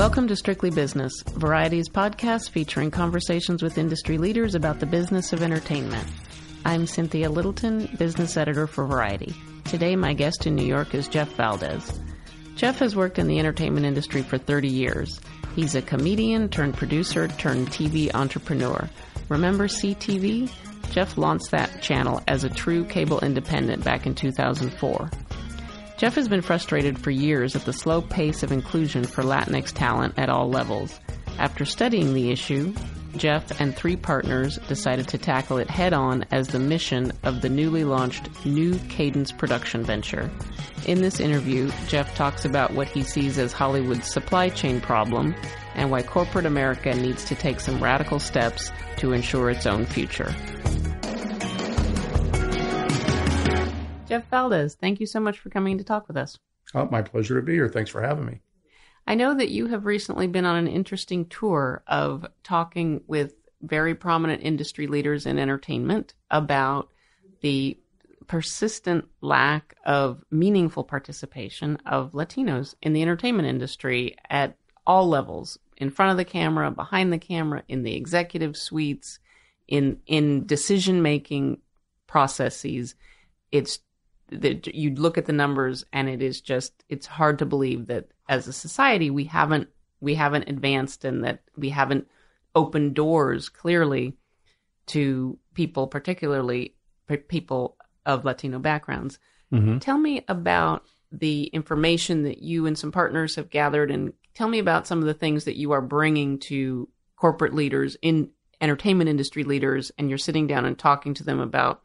Welcome to Strictly Business, Variety's podcast featuring conversations with industry leaders about the business of entertainment. I'm Cynthia Littleton, business editor for Variety. Today, my guest in New York is Jeff Valdez. Jeff has worked in the entertainment industry for 30 years. He's a comedian turned producer turned TV entrepreneur. Remember SiTV? Jeff launched that channel as a true cable independent back in 2004. Jeff has been frustrated for years at the slow pace of inclusion for Latinx talent at all levels. After studying the issue, Jeff and three partners decided to tackle it head on as the mission of the newly launched New Cadence production venture. In this interview, Jeff talks about what he sees as Hollywood's supply chain problem and why corporate America needs to take some radical steps to ensure its own future. Jeff Valdez, thank you so much for coming to talk with us. Oh, my pleasure to be here. Thanks for having me. I know that you have recently been on an interesting tour of talking with very prominent industry leaders in entertainment about the persistent lack of meaningful participation of Latinos in the entertainment industry at all levels in front of the camera, behind the camera, in the executive suites, in in decision making processes. It's that you look at the numbers and it is just it's hard to believe that as a society we haven't we haven't advanced and that we haven't opened doors clearly to people particularly people of latino backgrounds mm-hmm. tell me about the information that you and some partners have gathered and tell me about some of the things that you are bringing to corporate leaders in entertainment industry leaders and you're sitting down and talking to them about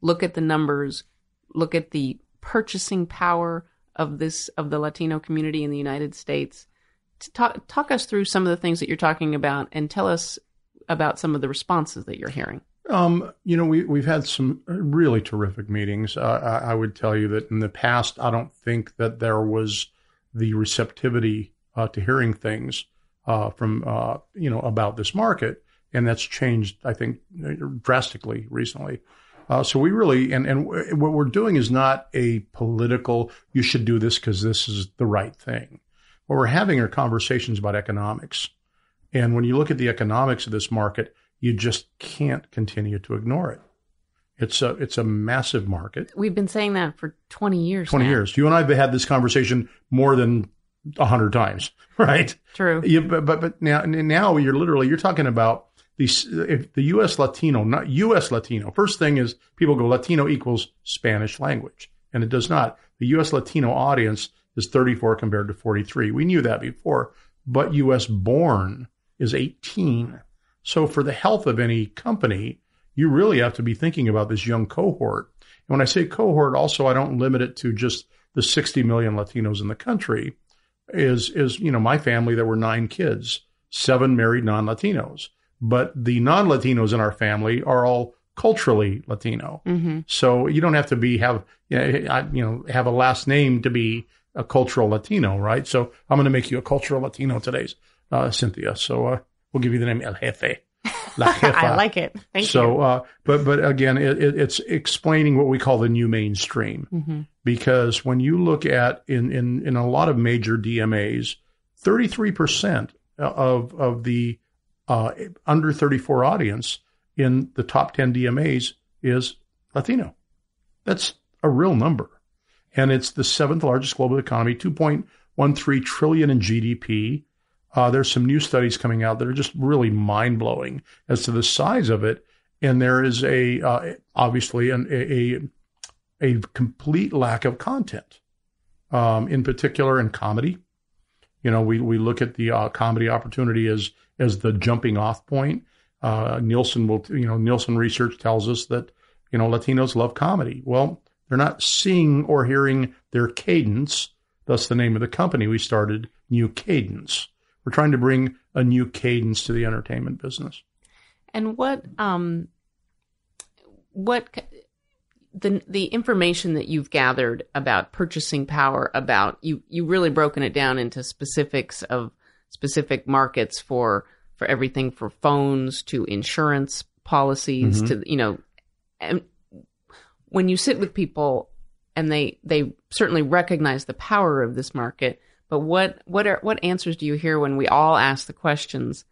look at the numbers look at the purchasing power of this of the Latino community in the United States. Talk, talk us through some of the things that you're talking about, and tell us about some of the responses that you're hearing. Um, you know, we we've had some really terrific meetings. Uh, I, I, would tell you that in the past, I don't think that there was the receptivity uh, to hearing things uh, from uh, you know about this market, and that's changed, I think, drastically recently. Uh, so we really, and, and what we're doing is not a political, you should do this because this is the right thing. What we're having are conversations about economics. And when you look at the economics of this market, you just can't continue to ignore it. It's a it's a massive market. We've been saying that for twenty years. Twenty now. years. You and I have had this conversation more than a hundred times, right? True. You, but but but now now you're literally you're talking about the the U.S. Latino, not U.S. Latino. First thing is people go Latino equals Spanish language, and it does not. The U.S. Latino audience is 34 compared to 43. We knew that before, but U.S. born is 18. So for the health of any company, you really have to be thinking about this young cohort. And when I say cohort, also I don't limit it to just the 60 million Latinos in the country. Is is you know my family there were nine kids, seven married non-Latinos but the non Latinos in our family are all culturally Latino. Mm-hmm. So you don't have to be have you know have a last name to be a cultural Latino, right? So I'm going to make you a cultural Latino today, uh, Cynthia. So uh, we'll give you the name El Jefe. La Jefa. I like it. Thank so, you. Uh, but but again, it, it, it's explaining what we call the new mainstream, mm-hmm. because when you look at in in in a lot of major DMAs, 33 percent of of the uh, under 34 audience in the top 10 DMAs is Latino. That's a real number. And it's the seventh largest global economy, 2.13 trillion in GDP. Uh, there's some new studies coming out that are just really mind blowing as to the size of it. And there is a uh, obviously an, a, a complete lack of content, um, in particular in comedy. You know, we we look at the uh, comedy opportunity as as the jumping off point. Uh, Nielsen will, you know, Nielsen research tells us that, you know, Latinos love comedy. Well, they're not seeing or hearing their cadence. Thus, the name of the company we started, New Cadence. We're trying to bring a new cadence to the entertainment business. And what, um, what the the information that you've gathered about purchasing power, about you you really broken it down into specifics of specific markets for for everything for phones to insurance policies mm-hmm. to you know and when you sit with people and they they certainly recognize the power of this market But what what are what answers do you hear when we all ask the questions?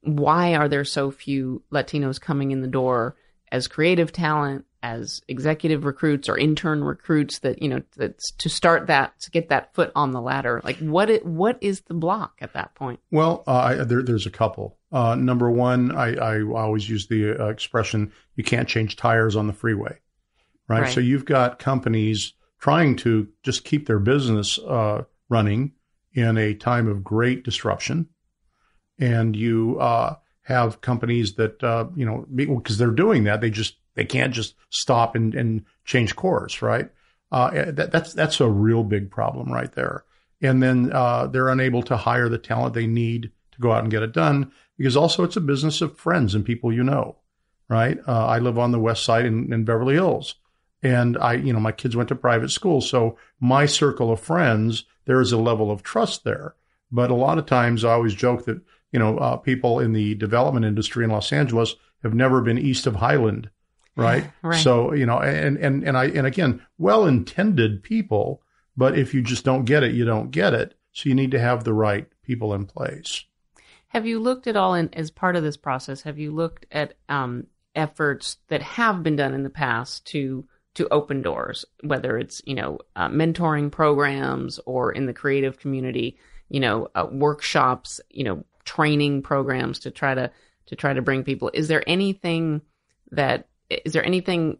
Why are there so few Latinos coming in the door as creative talent, as executive recruits or intern recruits that you know that's to start that to get that foot on the ladder? Like what it, what is the block at that point? Well, uh, I, there, there's a couple. Uh, number one, I, I always use the uh, expression you can't change tires on the freeway, right? Right. So you've got companies trying to just keep their business uh, running in a time of great disruption, and you uh, have companies that uh, you know because they're doing that they just they can't just stop and, and change course, right? Uh, that, that's that's a real big problem right there. And then uh, they're unable to hire the talent they need to go out and get it done because also it's a business of friends and people you know, right? Uh, I live on the west side in, in Beverly Hills, and I, you know, my kids went to private school, so my circle of friends there is a level of trust there. But a lot of times, I always joke that you know uh, people in the development industry in Los Angeles have never been east of Highland, right? Right. So you know, and and and I and again, well-intended people, but if you just don't get it, you don't get it. So you need to have the right people in place. Have you looked at all in as part of this process? Have you looked at um, efforts that have been done in the past to to open doors, whether it's you know uh, mentoring programs or in the creative community, you know uh, workshops, you know training programs to try to to try to bring people. Is there anything that is there anything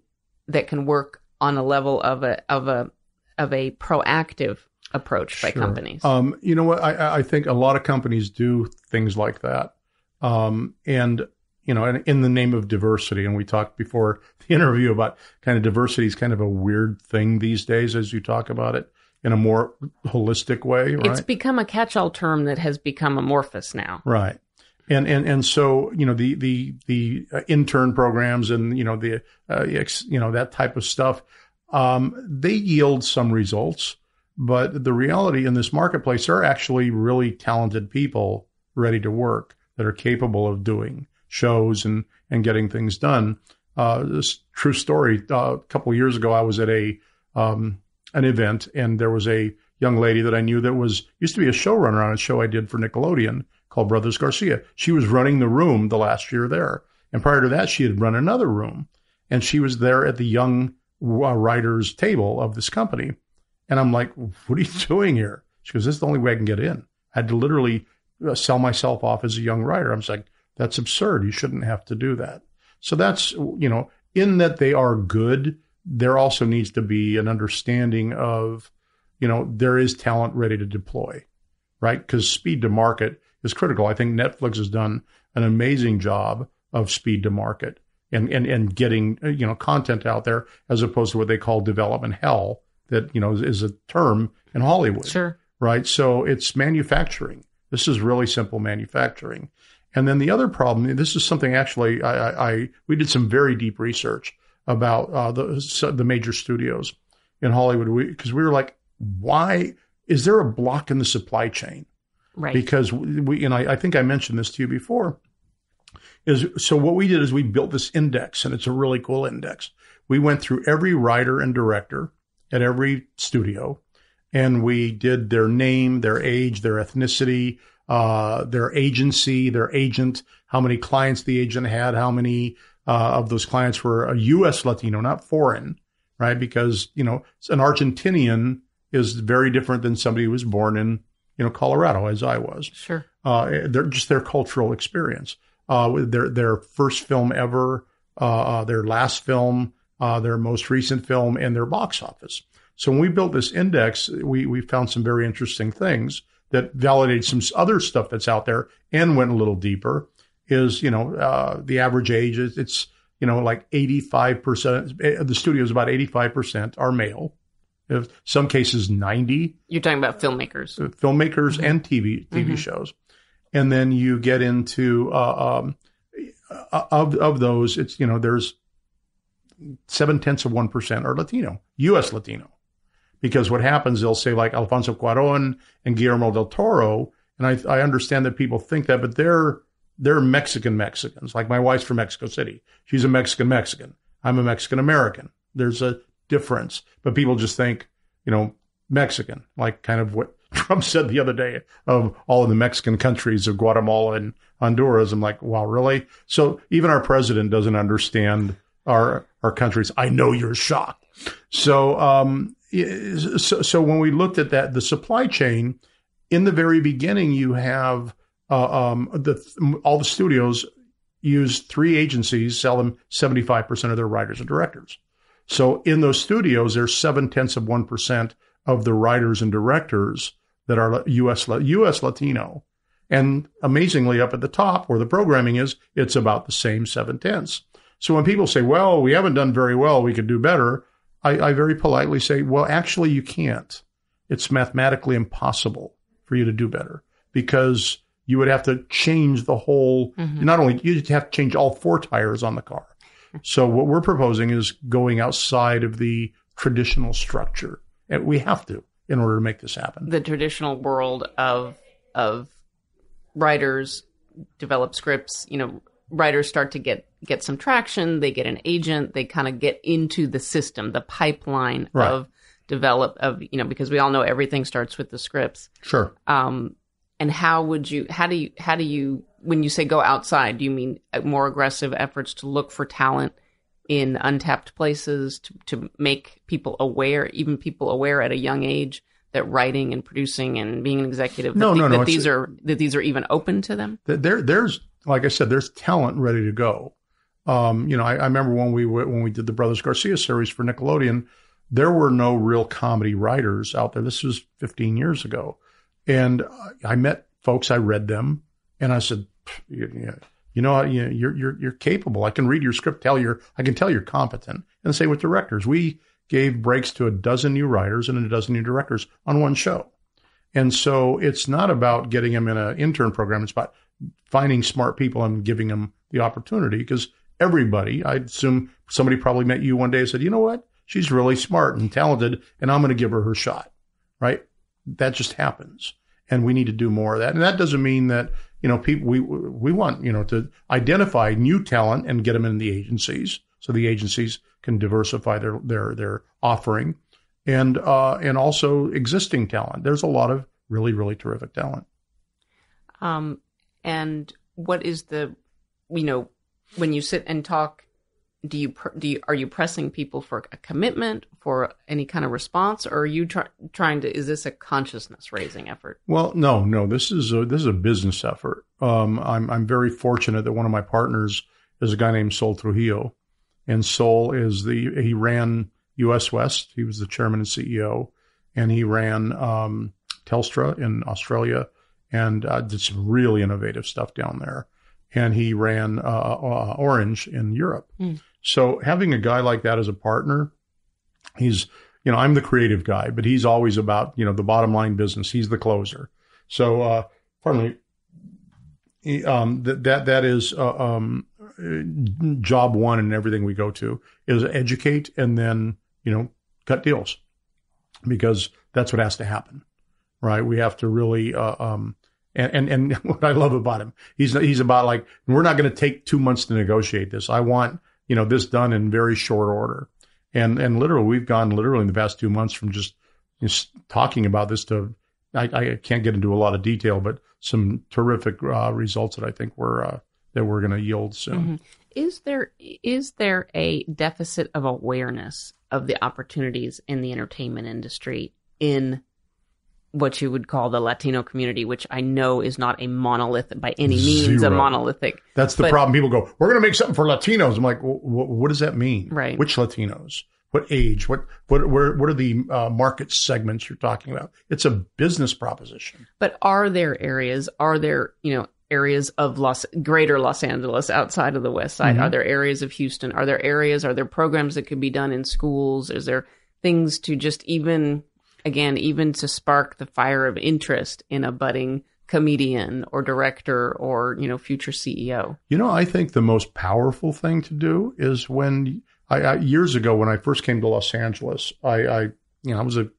that can work on a level of a of a of a proactive approach by companies? Um, you know what? I, I think a lot of companies do things like that. Um, and, you know, in, in the name of diversity, and we talked before the interview about kind of diversity is kind of a weird thing these days as you talk about it in a more holistic way, right? It's become a catch-all term that has become amorphous now. Right. And, and, and so, you know, the, the, the uh, intern programs and, you know, the, uh, you know, that type of stuff, um, they yield some results. But the reality in this marketplace, there are actually really talented people ready to work that are capable of doing shows and, and getting things done. Uh, this true story. Uh, a couple of years ago, I was at a, um, an event and there was a young lady that I knew that was used to be a showrunner on a show I did for Nickelodeon called Brothers Garcia. She was running the room the last year there. And prior to that, she had run another room and she was there at the young uh, writers table of this company. And I'm like, what are you doing here? She goes, this is the only way I can get in. I had to literally uh, sell myself off as a young writer. I was like, that's absurd. You shouldn't have to do that. So that's, you know, in that they are good, there also needs to be an understanding of, you know, there is talent ready to deploy, right? Because speed to market is critical. I think Netflix has done an amazing job of speed to market and, and, and getting, you know, content out there as opposed to what they call development hell that, you know, is, is a term in Hollywood Sure. right? So it's manufacturing. This is really simple manufacturing. And then the other problem, this is something actually I, I, I we did some very deep research about uh, the the major studios in Hollywood because we, we were like, why is there a block in the supply chain? Right. Because we, and I, I think I mentioned this to you before, is so what we did is we built this index, and it's a really cool index. We went through every writer and director at every studio, and we did their name, their age, their ethnicity, uh, their agency, their agent, how many clients the agent had, how many uh, of those clients were a U.S. Latino, not foreign, right? Because you know an Argentinian is very different than somebody who was born in you know Colorado, as I was sure. uh, they're just their cultural experience. Uh, their their first film ever, uh, uh, their last film, uh, their most recent film, and their box office. So when we built this index, we we found some very interesting things that validated some other stuff that's out there and went a little deeper. Is you know uh, the average age is it's you know like eighty five percent. The studio is about eighty five percent are male. In some cases ninety You're talking about filmmakers. filmmakers and TV TV Mhm. shows, and then you get into uh, um, uh, of of those, it's you know there's seven tenths of one percent are Latino, U.S. Latino, because what happens they'll say like Alfonso Cuarón and Guillermo del Toro, and I I understand that people think that, but they're they're Mexican Mexicans. Like my wife's from Mexico City, she's a Mexican Mexican. I'm a Mexican American. There's a difference, but people just think you know Mexican, like kind of what Trump said the other day of all of the Mexican countries of Guatemala and Honduras. I'm like, wow, really? So even our president doesn't understand our our countries. I know you're shocked. So um, so, so when we looked at that, the supply chain in the very beginning, you have uh, um, the all the studios use three agencies, sell them 75% of their writers and directors. So in those studios, there's seven tenths of 1% of the writers and directors that are US, US Latino. And amazingly, up at the top where the programming is, it's about the same seven tenths. So when people say, well, we haven't done very well, we could do better, I, I very politely say, well, actually, you can't. It's mathematically impossible for you to do better because you would have to change the whole, mm-hmm. not only, you'd have to change all four tires on the car. So what we're proposing is going outside of the traditional structure. And we have to in order to make this happen. The traditional world of, of writers develop scripts, you know, writers start to get get some traction, they get an agent, they kind of get into the system, the pipeline right. of develop of you know because we all know everything starts with the scripts. Sure. Um, and how would you how do you how do you when you say go outside do you mean more aggressive efforts to look for talent in untapped places to, to make people aware even people aware at a young age that writing and producing and being an executive no, that, no, no, that these are that these are even open to them? There there's like i said there's talent ready to go. Um, you know I, I remember when we when we did the brothers garcia series for nickelodeon there were no real comedy writers out there. This was 15 years ago and I met folks, I read them, and I said, you, you know, you're, you're, you're capable. I can read your script, tell you, I can tell you're competent. And same with directors. We gave breaks to a dozen new writers and a dozen new directors on one show. And so it's not about getting them in an intern program. It's about finding smart people and giving them the opportunity because everybody, I assume somebody probably met you one day and said, you know what? She's really smart and talented and I'm going to give her her shot. Right that just happens. And we need to do more of that. And that doesn't mean that, you know, people, we, we want, you know, to identify new talent and get them in the agencies so the agencies can diversify their, their, their offering and, uh, and also existing talent. There's a lot of really, really terrific talent. Um, and what is the, you know, when you sit and talk do you do you are you pressing people for a commitment for any kind of response or are you try, trying to is this a consciousness raising effort well no no this is a this is a business effort um, i'm i'm very fortunate that one of my partners is a guy named sol trujillo and sol is the he ran us west he was the chairman and ceo and he ran um, telstra in australia and uh, did some really innovative stuff down there and he ran uh, uh, Orange in Europe. Mm. So having a guy like that as a partner, he's, you know, I'm the creative guy, but he's always about, you know, the bottom line business. He's the closer. So, uh, pardon me, um, that, that, that is, uh, um, job one and everything we go to is educate and then, you know, cut deals because that's what has to happen, right? We have to really, uh, um, and, and, and what I love about him, he's, he's about like, we're not going to take two months to negotiate this. I want, you know, this done in very short order. And, and literally, we've gone literally in the past two months from just, just talking about this to, I, I, can't get into a lot of detail, but some terrific uh, results that I think we're, uh, that we're going to yield soon. Mm-hmm. Is there, is there a deficit of awareness of the opportunities in the entertainment industry in what you would call the Latino community, which I know is not a monolith by any means Zero. a monolithic. That's the but, problem. People go, "We're going to make something for Latinos." I'm like, well, "What does that mean? Right? Which Latinos? What age? What what where, what are the uh, market segments you're talking about? It's a business proposition." But are there areas? Are there you know areas of Los Greater Los Angeles outside of the West Side? Mm-hmm. Are there areas of Houston? Are there areas? Are there programs that could be done in schools? Is there things to just even again, even to spark the fire of interest in a budding comedian or director or, you know, future CEO? You know, I think the most powerful thing to do is when I, I years ago, when I first came to Los Angeles, I, I, you know, I was a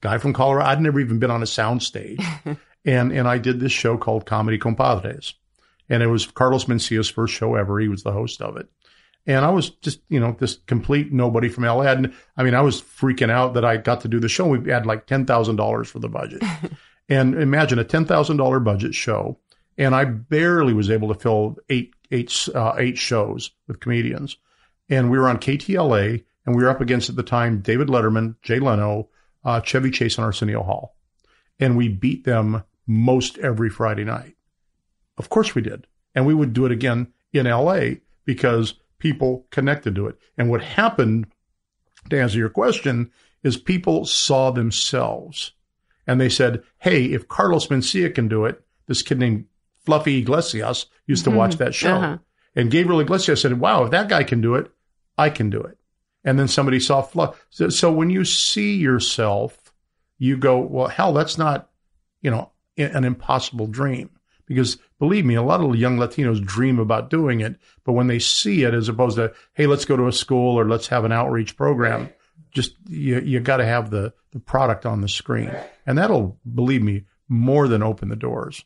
guy from Colorado. I'd never even been on a soundstage. and, and I did this show called Comedy Compadres. And it was Carlos Mencia's first show ever. He was the host of it. And I was just, you know, this complete nobody from LA. And I mean, I was freaking out that I got to do the show. We had like $10,000 for the budget. And imagine a $10,000 budget show. And I barely was able to fill eight, eight, uh, eight shows with comedians. And we were on KTLA and we were up against at the time David Letterman, Jay Leno, uh, Chevy Chase, and Arsenio Hall. And we beat them most every Friday night. Of course we did. And we would do it again in LA because people connected to it. And what happened, to answer your question, is people saw themselves and they said, Hey, if Carlos Mencia can do it, this kid named Fluffy Iglesias used to mm-hmm. watch that show. Uh-huh. And Gabriel Iglesias said, Wow, if that guy can do it, I can do it. And then somebody saw Fluff. So, so when you see yourself, you go, Well, hell, that's not, you know, an impossible dream. Because believe me, a lot of young Latinos dream about doing it, but when they see it, as opposed to, hey, let's go to a school or let's have an outreach program, just you you got to have the the product on the screen, and that'll believe me more than open the doors.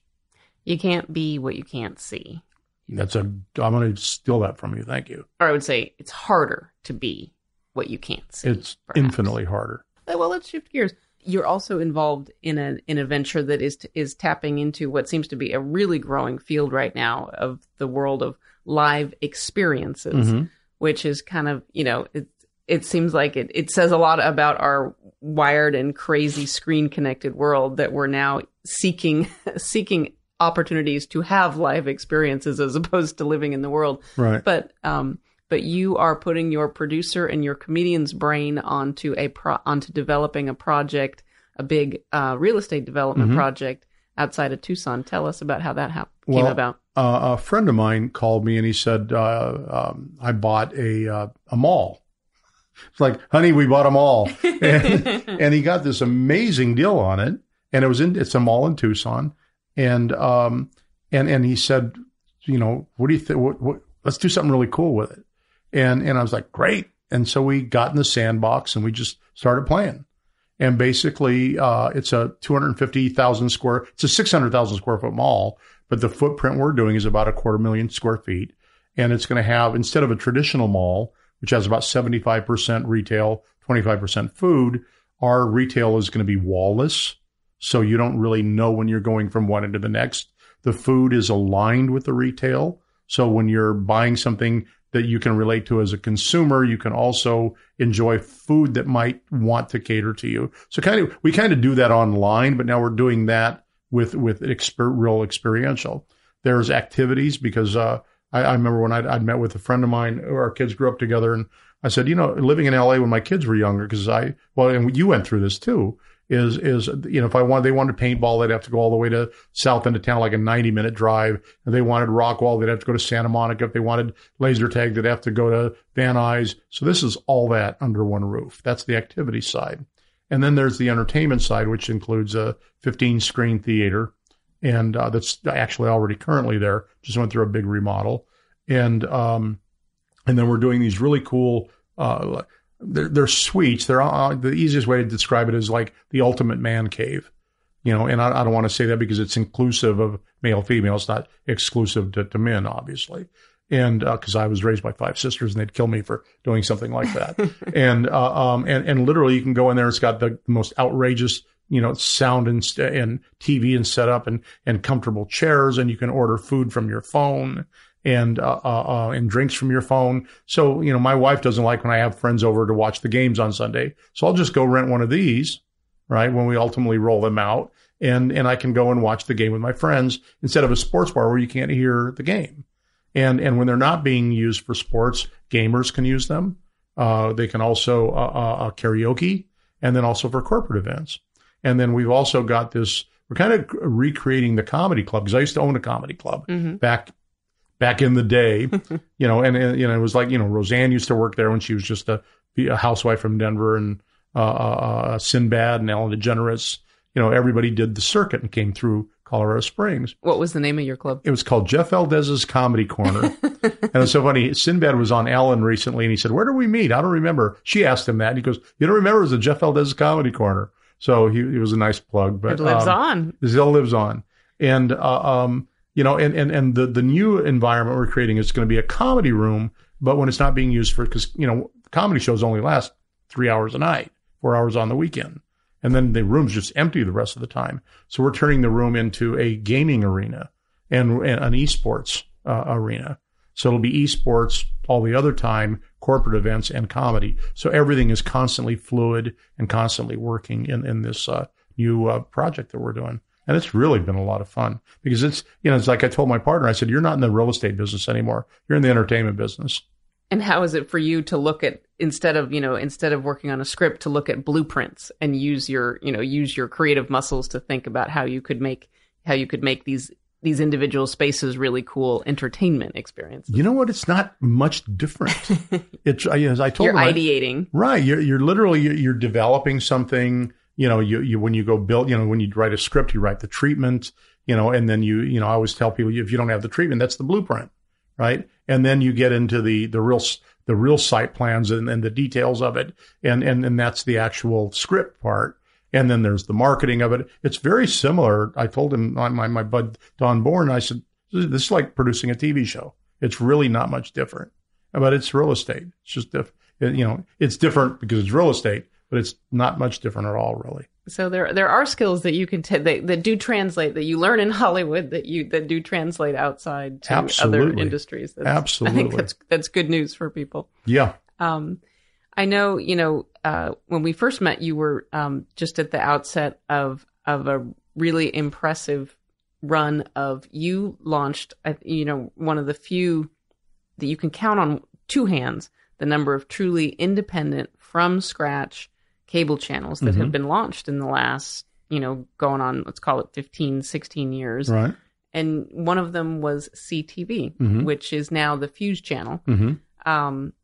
You can't be what you can't see. That's a. I'm going to steal that from you. Thank you. Or I would say it's harder to be what you can't see. It's perhaps. infinitely harder. Well, let's shift gears you're also involved in a in a venture that is is tapping into what seems to be a really growing field right now of the world of live experiences, mm-hmm. which is kind of you know it it seems like it it says a lot about our wired and crazy screen connected world that we're now seeking seeking opportunities to have live experiences as opposed to living in the world. Right. But um, but you are putting your producer and your comedian's brain onto a pro- onto developing a project, a big uh, real estate development mm-hmm. project outside of Tucson. Tell us about how that ha- well, came about. Uh, a friend of mine called me and he said, uh, um, "I bought a uh, a mall." It's like, honey, we bought a mall, and, and, he got this amazing deal on it, and it was in it's a mall in Tucson, and um and and he said, you know, what do you think? What, what, let's do something really cool with it. And, and I was like, great. And so we got in the sandbox and we just started playing. And basically, uh, it's a 250,000 square, it's a 600,000 square foot mall, but the footprint we're doing is about a quarter million square feet. And it's going to have, instead of a traditional mall, which has about 75% retail, 25% food, our retail is going to be wallless. So you don't really know when you're going from one into the next. The food is aligned with the retail. So when you're buying something that you can relate to as a consumer. You can also enjoy food that might want to cater to you. So kind of, we kind of do that online, but now we're doing that with, with exper- real experiential. There's activities because, uh, I, I, remember when I'd, I'd, met with a friend of mine, our kids grew up together and I said, you know, living in LA when my kids were younger, because I, well, and you went through this too is is you know if I wanted they wanted paintball they'd have to go all the way to south end of town like a 90 minute drive. And they wanted Rockwall they'd have to go to Santa Monica. If they wanted laser tag they'd have to go to Van Nuys. So this is all that under one roof. That's the activity side. And then there's the entertainment side which includes a 15 screen theater. And uh, that's actually already currently there. Just went through a big remodel. And um and then we're doing these really cool uh, they're, they're suites. They're uh, the easiest way to describe it is like the ultimate man cave, you know. And I, I don't want to say that because it's inclusive of male female. It's not exclusive to, to men, obviously. And because uh, I was raised by five sisters, and they'd kill me for doing something like that. and uh, um and and literally, you can go in there. It's got the most outrageous you know, sound and, and TV and setup and, and comfortable chairs. And you can order food from your phone and uh, uh, uh, and drinks from your phone. So you know, my wife doesn't like when I have friends over to watch the games on Sunday. So I'll just go rent one of these, right? When we ultimately roll them out, and and I can go and watch the game with my friends instead of a sports bar where you can't hear the game. And and when they're not being used for sports, gamers can use them. Uh, they can also uh, uh, karaoke, and then also for corporate events. And then we've also got this. We're kind of recreating the comedy club because I used to own a comedy club mm-hmm. back back in the day, you know, and, and, you know, it was like, you know, Roseanne used to work there when she was just a, a housewife from Denver and, uh, uh, uh, Sinbad and Ellen DeGeneres, you know, everybody did the circuit and came through Colorado Springs. What was the name of your club? It was called Jeff Valdez's Comedy Corner. and it's so funny. Sinbad was on Ellen recently and he said, where do we meet? I don't remember. She asked him that. And he goes, you don't remember? It was the Jeff Valdez's Comedy Corner. So he, he was a nice plug, but it lives um, on. It still lives on. And, uh, um, you know, and, and, and the, the new environment we're creating is going to be a comedy room, but when it's not being used for, because, you know, comedy shows only last three hours a night, four hours on the weekend. and then the room's just empty the rest of the time. So we're turning the room into a gaming arena and, and an esports uh, arena. So it'll be esports all the other time, corporate events and comedy. So everything is constantly fluid and constantly working in, in this uh, new uh, project that we're doing. And it's really been a lot of fun because it's, you know, it's like I told my partner, I said, you're not in the real estate business anymore. You're in the entertainment business. And how is it for you to look at instead of you know instead of working on a script to look at blueprints and use your you know use your creative muscles to think about how you could make how you could make these these individual spaces really cool entertainment experiences. You know what? It's not much different. it's as I told you, you're them, ideating, I, right? You're you're literally you're developing something. You know, you you when you go build, you know, when you write a script, you write the treatment. You know, and then you you know, I always tell people if you don't have the treatment, that's the blueprint, right? And then you get into the the real the real site plans and, and the details of it, and and and that's the actual script part and then there's the marketing of it. It's very similar. I told him my my, bud Don Bourne. I said this is like producing a TV show. It's really not much different, but it's real estate. It's just diff, you know it's different because it's real estate, but it's not much different at all, really. So there there are skills that you can t- that, that do translate that you learn in Hollywood that you that do translate outside to Absolutely. other industries. That's, Absolutely, I think that's that's good news for people. Yeah. Um, I know, you know, uh, when we first met, you were um, just at the outset of of a really impressive run of you launched, you know, one of the few that you can count on two hands the number of truly independent from scratch cable channels that Mhm. have been launched in the last, you know, going on, let's call it 15, 16 years. Right. And one of them was SiTV, Mhm. which is now the Fuse channel hmm um,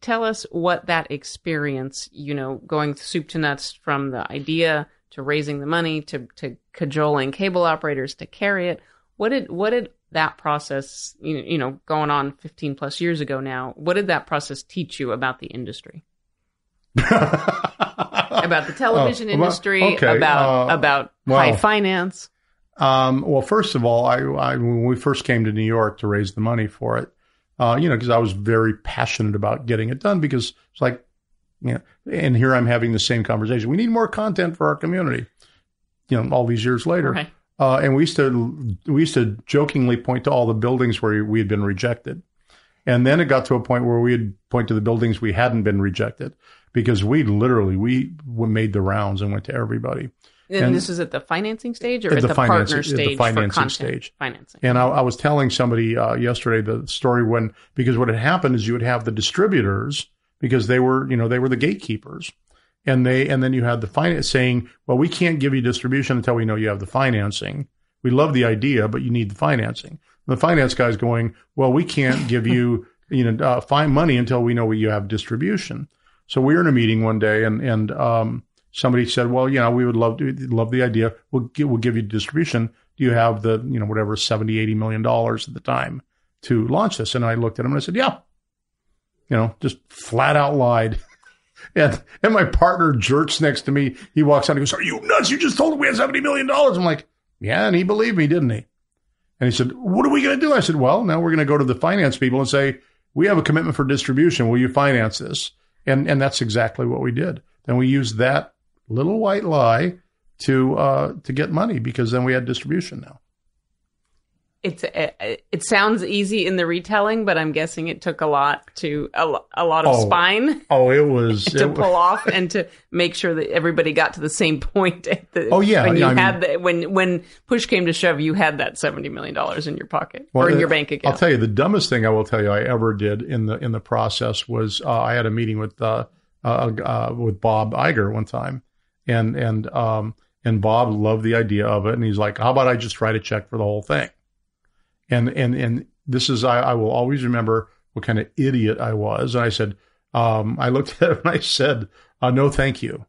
tell us what that experience, you know, going soup to nuts from the idea to raising the money to, to cajoling cable operators to carry it. What did, what did that process, you know, you know, going on 15 plus years ago now, what did that process teach you about the industry? About the television well, industry, okay, about, uh, about well- high finance. Um, well, first of all, I, I when we first came to New York to raise the money for it, uh, you know, because I was very passionate about getting it done because it's like, you know, and here I'm having the same conversation. We need more content for our community. You know, all these years later, Right. uh, and we used to we used to jokingly point to all the buildings where we had been rejected, and then it got to a point where we'd point to the buildings we hadn't been rejected because we literally we made the rounds and went to everybody. And, And- this is at the financing stage or At at the the, partner at the stage financing stage. Financing. And I, I was telling somebody uh, yesterday the story when because what had happened is you would have the distributors because they were you know they were the gatekeepers, and they and then you had the finance saying, well, we can't give you distribution until we know you have the financing. We love the idea, but you need the financing. The finance guy's going, well, we can't give you you know uh, fine money until we know you have distribution. So we were in a meeting one day, and and um, somebody said, well, you know, we would love to love the idea. We'll give, we'll give you distribution. Do you have the you know whatever 70, 80 million dollars at the time to launch this? And I looked at him and I said, yeah. You know, just flat out lied. And and my partner jerks next to me. He walks out and goes, Are you nuts? You just told him we had $70 million. I'm like, Yeah, and he believed me, didn't he? And he said, What are we going to do? I said, Well, now we're going to go to the finance people and say, We have a commitment for distribution. Will you finance this? And and that's exactly what we did. Then we used that little white lie to uh, to get money because then we had distribution now. It's it, it sounds easy in the retelling, but I'm guessing it took a lot to a, a lot of Oh, spine Oh, it was to it, pull off and to make sure that everybody got to the same point. At the, Oh, yeah, when you I had the, when when push came to shove, you had that seventy million dollars in your pocket Well, or in your bank account. I'll tell you the dumbest thing I will tell you I ever did in the in the process was uh, I had a meeting with uh, uh, uh, with Bob Iger one time, and and um and Bob loved the idea of it, and he's like, "How about I just write a check for the whole thing?" And and and this is I, I will always remember what kind of idiot I was, and I said, um, I looked at him and I said, uh, "No, thank you.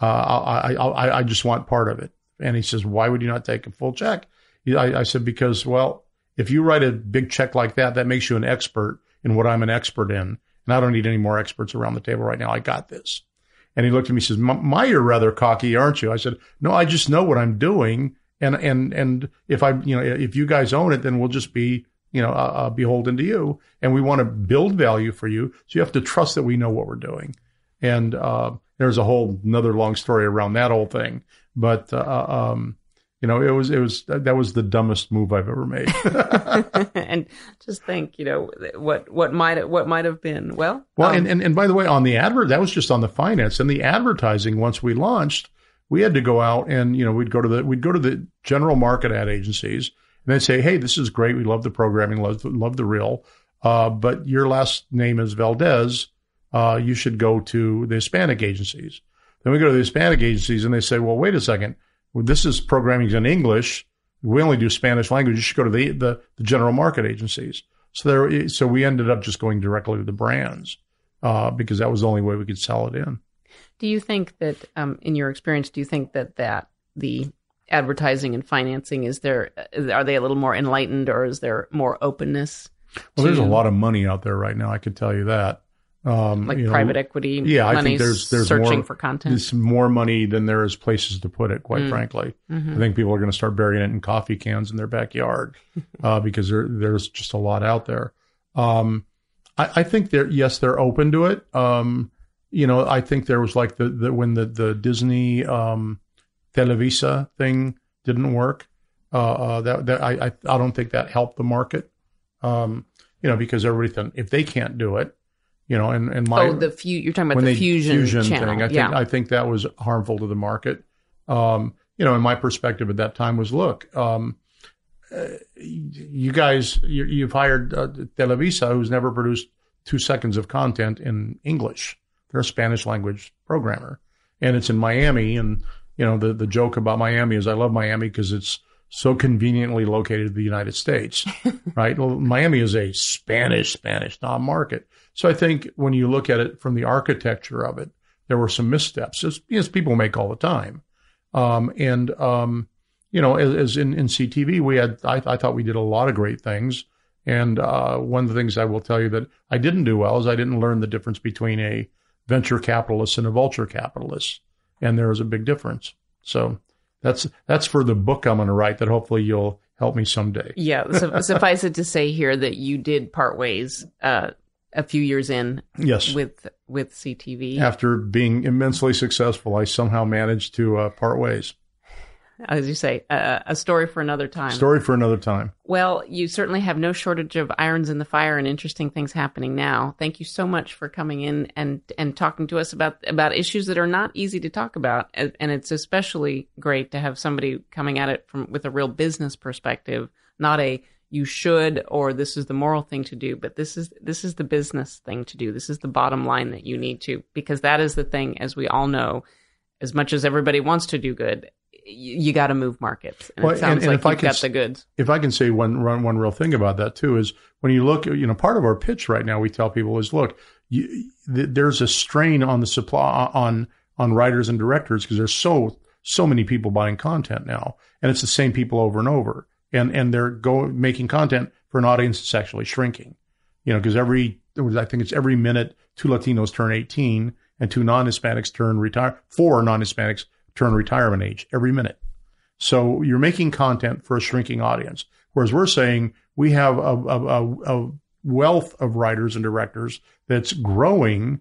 Uh, I, I I just want part of it." And he says, "Why would you not take a full check?" I, I said, "Because well." if you write a big check like that, that makes you an expert in what I'm an expert in. And I don't need any more experts around the table right now. I got this. And he looked at me and says, My, you're rather cocky, aren't you? I said, No, I just know what I'm doing. And, and, and if I, you know, if you guys own it, then we'll just be, you know, uh, uh, beholden to you. And we want to build value for you. So you have to trust that we know what we're doing. And, uh, there's a whole another long story around that whole thing. But uh, um, you know, it was it was that was the dumbest move I've ever made. and just think, you know, what what might what might have been. Well, well, um, and, and and by the way, on the advert, that was just on the finance and the advertising. Once we launched, we had to go out and you know we'd go to the we'd go to the general market ad agencies and they'd say, hey, this is great. We love the programming, love love the reel, uh, but your last name is Valdez. Uh, you should go to the Hispanic agencies. Then we go to the Hispanic agencies and they say, well, wait a second well, this is programming in English. We only do Spanish language. You should go to the, the, the general market agencies. So there, so we ended up just going directly to the brands uh, because that was the only way we could sell it in. Do you think that, um, in your experience, do you think that that the advertising and financing is there? Are they a little more enlightened, or is there more openness? Well, to, there's a lot of money out there right now. I could tell you that. Um, like private know, equity. Yeah, I think there's there's searching more, for content. There's more money than there is places to put it. Quite mm. frankly, mm-hmm. I think people are going to start burying it in coffee cans in their backyard uh, because there, there's just a lot out there. Um, I, I, think they're yes, they're open to it. Um, you know, I think there was like the, the when the the Disney um, Televisa thing didn't work. Uh, uh, that, that I, I I don't think that helped the market. Um, you know, because everybody thought if they can't do it, you know, and, and my oh the fu- you're talking about the fusion, fusion channel. thing. I think yeah. I think that was harmful to the market. Um, you know, and my perspective at that time was, look, um, uh, you guys, you, have hired uh, Televisa, who's never produced two seconds of content in English. They're a Spanish language programmer, and it's in Miami. And you know, the the joke about Miami is, I love Miami because it's so conveniently located in the United States, right? Well, Miami is a Spanish Spanish non market. So I think when you look at it from the architecture of it, there were some missteps, as, as people make all the time. Um, and, um, you know, as, as in, in, SiTV, we had, I, I, thought we did a lot of great things. And uh, one of the things I will tell you that I didn't do well is I didn't learn the difference between a venture capitalists and a vulture capitalist. And there is a big difference. So that's that's for the book I'm going to write that hopefully you'll help me someday. Yeah, suffice it to say here that you did part ways uh, a few years in. Yes. With with SiTV. After being immensely successful, I somehow managed to uh, part ways. As you say, uh, a story for another time. Story for another time. Well, you certainly have no shortage of irons in the fire and interesting things happening now. Thank you so much for coming in and and talking to us about about issues that are not easy to talk about, and it's especially great to have somebody coming at it from with a real business perspective, not a you should or this is the moral thing to do but this is this is the business thing to do this is the bottom line that you need to because that is the thing as we all know as much as everybody wants to do good you, you got to move markets and well, it sounds and, and like you've got the goods if i can say one, one one real thing about that too is when you look you know part of our pitch right now we tell people is look you, th- there's a strain on the supply on on writers and directors because there's so so many people buying content now and it's the same people over and over and and they're go making content for an audience that's actually shrinking. You know, because every I think it's every minute two Latinos turn 18 and two non-Hispanics turn retire. Four non-Hispanics turn retirement age every minute. So you're making content for a shrinking audience. Whereas we're saying we have a, a, a wealth of writers and directors that's growing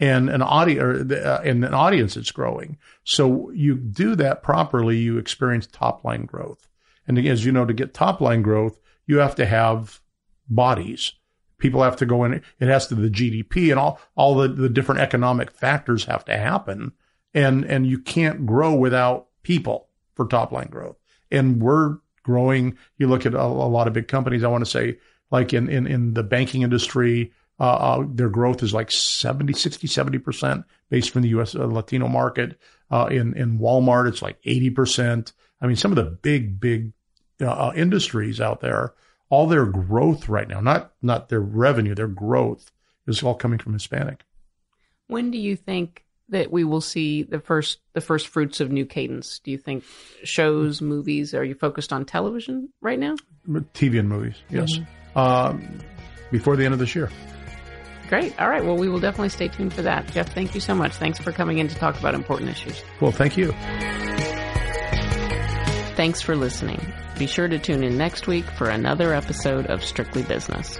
and an audience uh, and an audience that's growing. So you do that properly, you experience top line growth. And as you know, to get top line growth, you have to have bodies. People have to go in. It has to the GDP and all all the, the different economic factors have to happen. And and you can't grow without people for top line growth. And we're growing. You look at a, a lot of big companies. I want to say like in in in the banking industry. Uh, uh, their growth is like 70, 60, 70% based from the U.S. Uh, Latino market. Uh, in, in Walmart, it's like 80%. I mean, some of the big, big uh, uh, industries out there, all their growth right now, not not their revenue, their growth is all coming from Hispanic. When do you think that we will see the first the first fruits of new cadence? Do you think shows, movies? Are you focused on television right now? TV and movies, yes. Mm-hmm. Um, before the end of this year. Great. All right. Well, we will definitely stay tuned for that. Jeff, thank you so much. Thanks for coming in to talk about important issues. Well, thank you. Thanks for listening. Be sure to tune in next week for another episode of Strictly Business.